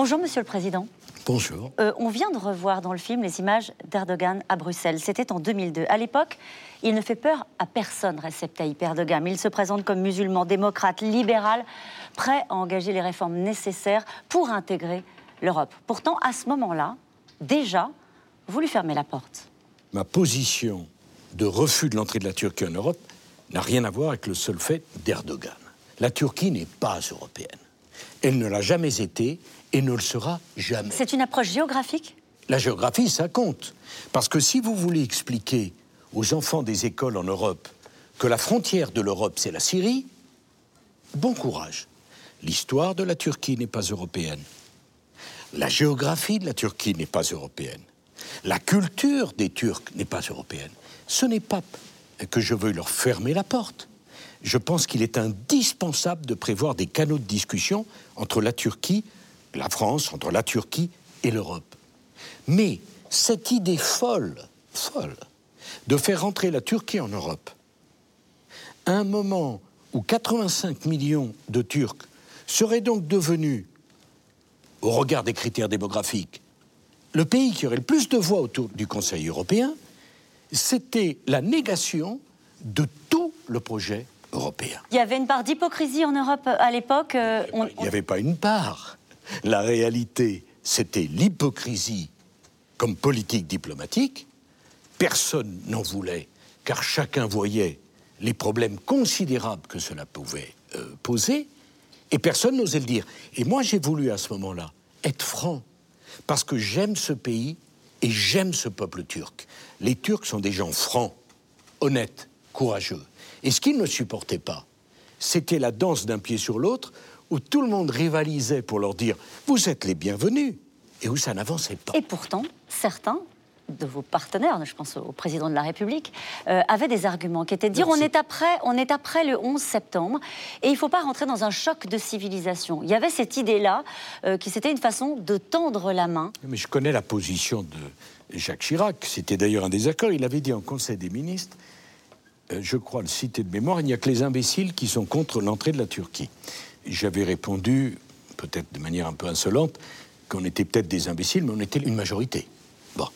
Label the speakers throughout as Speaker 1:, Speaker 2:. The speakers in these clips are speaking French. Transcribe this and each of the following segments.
Speaker 1: Bonjour, Monsieur le Président.
Speaker 2: Bonjour.
Speaker 1: Euh, on vient de revoir dans le film les images d'Erdogan à Bruxelles. C'était en 2002. À l'époque, il ne fait peur à personne, Recep Tayyip Erdogan. Il se présente comme musulman, démocrate, libéral, prêt à engager les réformes nécessaires pour intégrer l'Europe. Pourtant, à ce moment-là, déjà, vous lui fermez la porte.
Speaker 2: Ma position de refus de l'entrée de la Turquie en Europe n'a rien à voir avec le seul fait d'Erdogan. La Turquie n'est pas européenne. Elle ne l'a jamais été et ne le sera jamais.
Speaker 1: C'est une approche géographique?
Speaker 2: La géographie, ça compte. Parce que si vous voulez expliquer aux enfants des écoles en Europe que la frontière de l'Europe, c'est la Syrie, bon courage. L'histoire de la Turquie n'est pas européenne. La géographie de la Turquie n'est pas européenne. La culture des Turcs n'est pas européenne. Ce n'est pas que je veux leur fermer la porte. Je pense qu'il est indispensable de prévoir des canaux de discussion entre la Turquie, la France, entre la Turquie et l'Europe. Mais cette idée folle, folle, de faire rentrer la Turquie en Europe, à un moment où 85 millions de Turcs seraient donc devenus, au regard des critères démographiques, le pays qui aurait le plus de voix autour du Conseil européen, c'était la négation de tout le projet européen.
Speaker 1: Il y avait une part d'hypocrisie en Europe euh, à l'époque. euh, on-
Speaker 2: Il n'y avait pas une part. La réalité, c'était l'hypocrisie comme politique diplomatique. Personne n'en voulait, car chacun voyait les problèmes considérables que cela pouvait euh, poser, et personne n'osait le dire. Et moi, j'ai voulu à ce moment-là être franc, parce que j'aime ce pays et j'aime ce peuple turc. Les Turcs sont des gens francs, honnêtes, courageux. Et ce qu'ils ne supportaient pas, c'était la danse d'un pied sur l'autre, où tout le monde rivalisait pour leur dire Vous êtes les bienvenus, et où ça n'avançait pas.
Speaker 1: Et pourtant, certains de vos partenaires, je pense au président de la République, euh, avaient des arguments qui étaient de dire on est, après, on est après le 11 septembre et il ne faut pas rentrer dans un choc de civilisation. Il y avait cette idée-là euh, qui c'était une façon de tendre la main.
Speaker 2: Mais je connais la position de Jacques Chirac. C'était d'ailleurs un désaccord. Il avait dit en Conseil des ministres, euh, je crois le citer de mémoire, il n'y a que les imbéciles qui sont contre l'entrée de la Turquie. J'avais répondu, peut-être de manière un peu insolente, qu'on était peut-être des imbéciles, mais on était une majorité. Bon.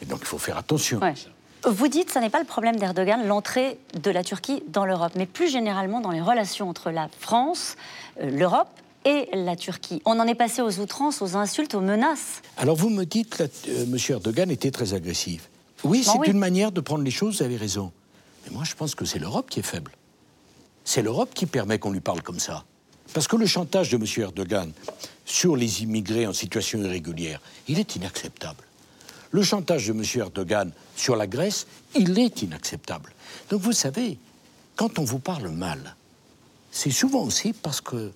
Speaker 2: Et donc il faut faire attention.
Speaker 1: Ouais. Vous dites que ce n'est pas le problème d'Erdogan, l'entrée de la Turquie dans l'Europe, mais plus généralement dans les relations entre la France, euh, l'Europe et la Turquie. On en est passé aux outrances, aux insultes, aux menaces.
Speaker 2: Alors vous me dites que euh, M. Erdogan était très agressif. Oui,
Speaker 1: Bon,
Speaker 2: c'est
Speaker 1: oui.
Speaker 2: une manière de prendre les choses, vous avez raison. Mais moi, je pense que c'est l'Europe qui est faible. C'est l'Europe qui permet qu'on lui parle comme ça. Parce que le chantage de M. Erdogan sur les immigrés en situation irrégulière, il est inacceptable. Le chantage de M. Erdogan sur la Grèce, il est inacceptable. Donc vous savez, quand on vous parle mal, c'est souvent aussi parce que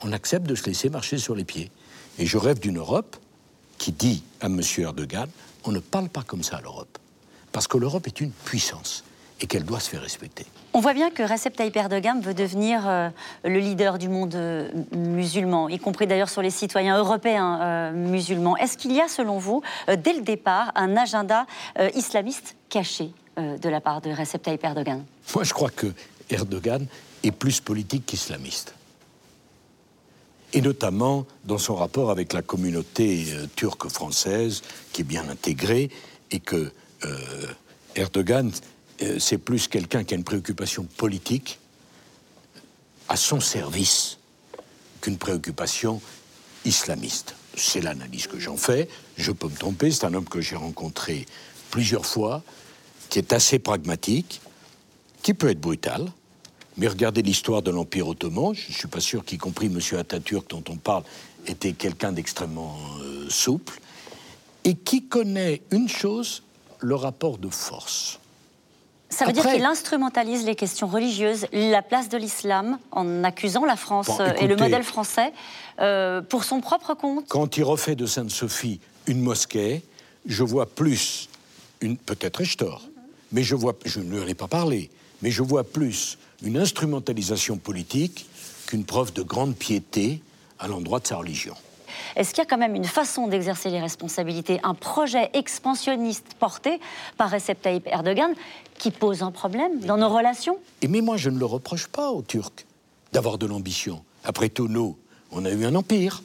Speaker 2: on accepte de se laisser marcher sur les pieds. Et je rêve d'une Europe qui dit à M. Erdogan on ne parle pas comme ça à l'Europe. Parce que l'Europe est une puissance et qu'elle doit se faire respecter.
Speaker 1: On voit bien que Recep Tayyip Erdogan veut devenir euh, le leader du monde euh, musulman, y compris d'ailleurs sur les citoyens européens euh, musulmans. Est-ce qu'il y a, selon vous, dès le départ, un agenda islamiste caché de la part de Recep Tayyip Erdogan?
Speaker 2: Moi, je crois que Erdogan est plus politique qu'islamiste. Et notamment dans son rapport avec la communauté euh, turque française, qui est bien intégrée, et que Erdogan, c'est plus quelqu'un qui a une préoccupation politique à son service qu'une préoccupation islamiste. C'est l'analyse que j'en fais. Je peux me tromper. C'est un homme que j'ai rencontré plusieurs fois, qui est assez pragmatique, qui peut être brutal. Mais regardez l'histoire de l'Empire ottoman. Je ne suis pas sûr qu'y compris M. Atatürk, dont on parle, était quelqu'un d'extrêmement euh, souple, et qui connaît une chose, le rapport de force.
Speaker 1: Ça veut dire qu'il instrumentalise les questions religieuses, la place de l'islam, en accusant la France
Speaker 2: Bon,
Speaker 1: euh, et le modèle français euh, pour son propre compte.
Speaker 2: Quand il refait de Sainte-Sophie une mosquée, je vois plus, une, peut-être ai-je tort, mais je vois, je ne ai pas parlé, mais je vois plus une instrumentalisation politique qu'une preuve de grande piété à l'endroit de sa religion.
Speaker 1: Est-ce qu'il y a quand même une façon d'exercer les responsabilités, un projet expansionniste porté par Recep Tayyip Erdogan qui pose un problème dans nos relations?
Speaker 2: Et mais moi, je ne le reproche pas aux Turcs d'avoir de l'ambition. Après tout, nous, on a eu un empire.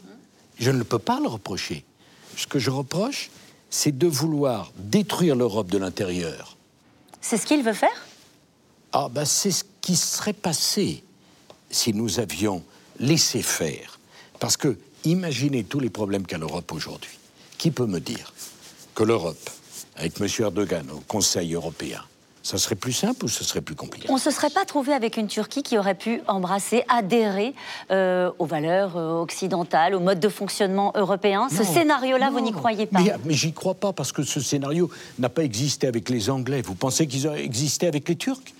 Speaker 2: Je ne peux pas le reprocher. Ce que je reproche, c'est de vouloir détruire l'Europe de l'intérieur.
Speaker 1: C'est ce qu'il veut faire?
Speaker 2: Ah, ben c'est ce qui serait passé si nous avions laissé faire. Parce que, imaginez tous les problèmes qu'a l'Europe aujourd'hui. Qui peut me dire que l'Europe, avec M. Erdogan au Conseil européen, ça serait plus simple ou ce serait plus compliqué?
Speaker 1: On ne se serait pas trouvé avec une Turquie qui aurait pu embrasser, adhérer euh, aux valeurs euh, occidentales, au mode de fonctionnement européen? Ce scénario-là, vous n'y croyez pas?
Speaker 2: Mais, mais j'y crois pas parce que ce scénario n'a pas existé avec les Anglais. Vous pensez qu'ils ont existé avec les Turcs?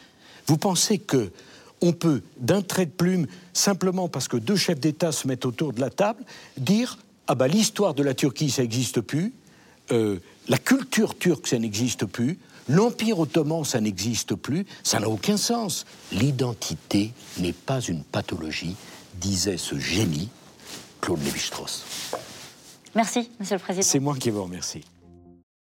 Speaker 2: Vous pensez que on peut, d'un trait de plume, simplement parce que deux chefs d'État se mettent autour de la table, dire ah bah l'histoire de la Turquie ça n'existe plus, euh, la culture turque ça n'existe plus, L'Empire ottoman, ça n'existe plus, ça n'a aucun sens. L'identité n'est pas une pathologie, disait ce génie, Claude Lévi-Strauss.
Speaker 1: Merci, Monsieur le Président.
Speaker 2: C'est moi qui vous remercie.